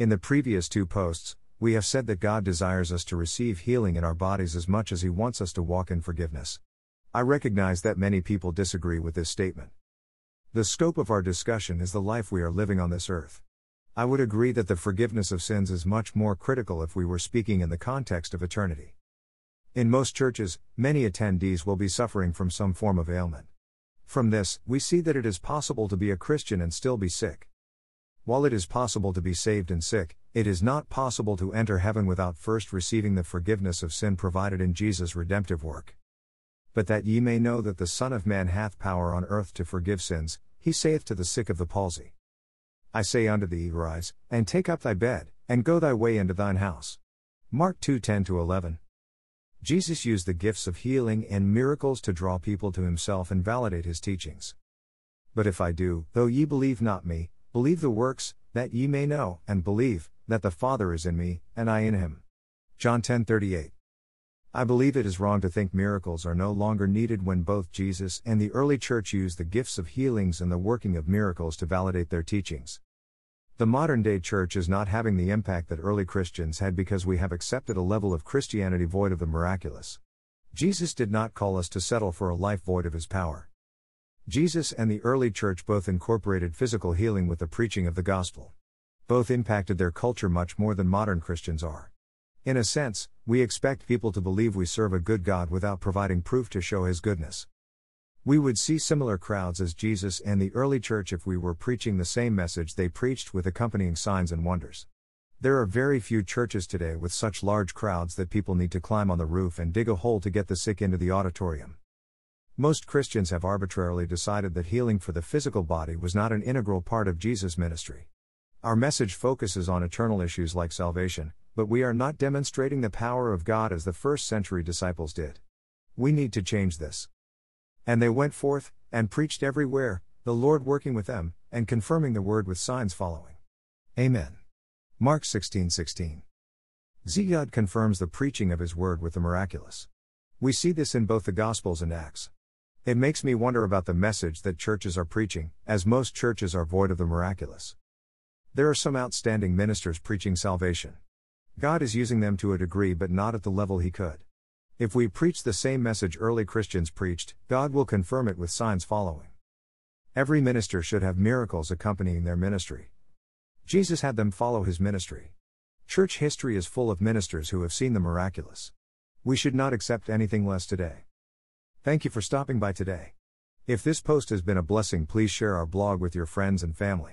In the previous two posts, we have said that God desires us to receive healing in our bodies as much as He wants us to walk in forgiveness. I recognize that many people disagree with this statement. The scope of our discussion is the life we are living on this earth. I would agree that the forgiveness of sins is much more critical if we were speaking in the context of eternity. In most churches, many attendees will be suffering from some form of ailment. From this, we see that it is possible to be a Christian and still be sick. While it is possible to be saved and sick, it is not possible to enter heaven without first receiving the forgiveness of sin provided in Jesus' redemptive work. But that ye may know that the Son of Man hath power on earth to forgive sins, he saith to the sick of the palsy. I say unto thee, Rise, and take up thy bed, and go thy way into thine house. Mark 2 10 11. Jesus used the gifts of healing and miracles to draw people to himself and validate his teachings. But if I do, though ye believe not me, believe the works, that ye may know, and believe, that the Father is in me, and I in him. John 10 38. I believe it is wrong to think miracles are no longer needed when both Jesus and the early church used the gifts of healings and the working of miracles to validate their teachings. The modern day church is not having the impact that early Christians had because we have accepted a level of Christianity void of the miraculous. Jesus did not call us to settle for a life void of his power. Jesus and the early church both incorporated physical healing with the preaching of the gospel. Both impacted their culture much more than modern Christians are. In a sense, we expect people to believe we serve a good God without providing proof to show his goodness. We would see similar crowds as Jesus and the early church if we were preaching the same message they preached with accompanying signs and wonders. There are very few churches today with such large crowds that people need to climb on the roof and dig a hole to get the sick into the auditorium. Most Christians have arbitrarily decided that healing for the physical body was not an integral part of Jesus' ministry. Our message focuses on eternal issues like salvation, but we are not demonstrating the power of God as the first century disciples did. We need to change this. And they went forth, and preached everywhere, the Lord working with them, and confirming the word with signs following. Amen. Mark 16 16. God confirms the preaching of his word with the miraculous. We see this in both the Gospels and Acts. It makes me wonder about the message that churches are preaching, as most churches are void of the miraculous. There are some outstanding ministers preaching salvation. God is using them to a degree but not at the level He could. If we preach the same message early Christians preached, God will confirm it with signs following. Every minister should have miracles accompanying their ministry. Jesus had them follow his ministry. Church history is full of ministers who have seen the miraculous. We should not accept anything less today. Thank you for stopping by today. If this post has been a blessing, please share our blog with your friends and family.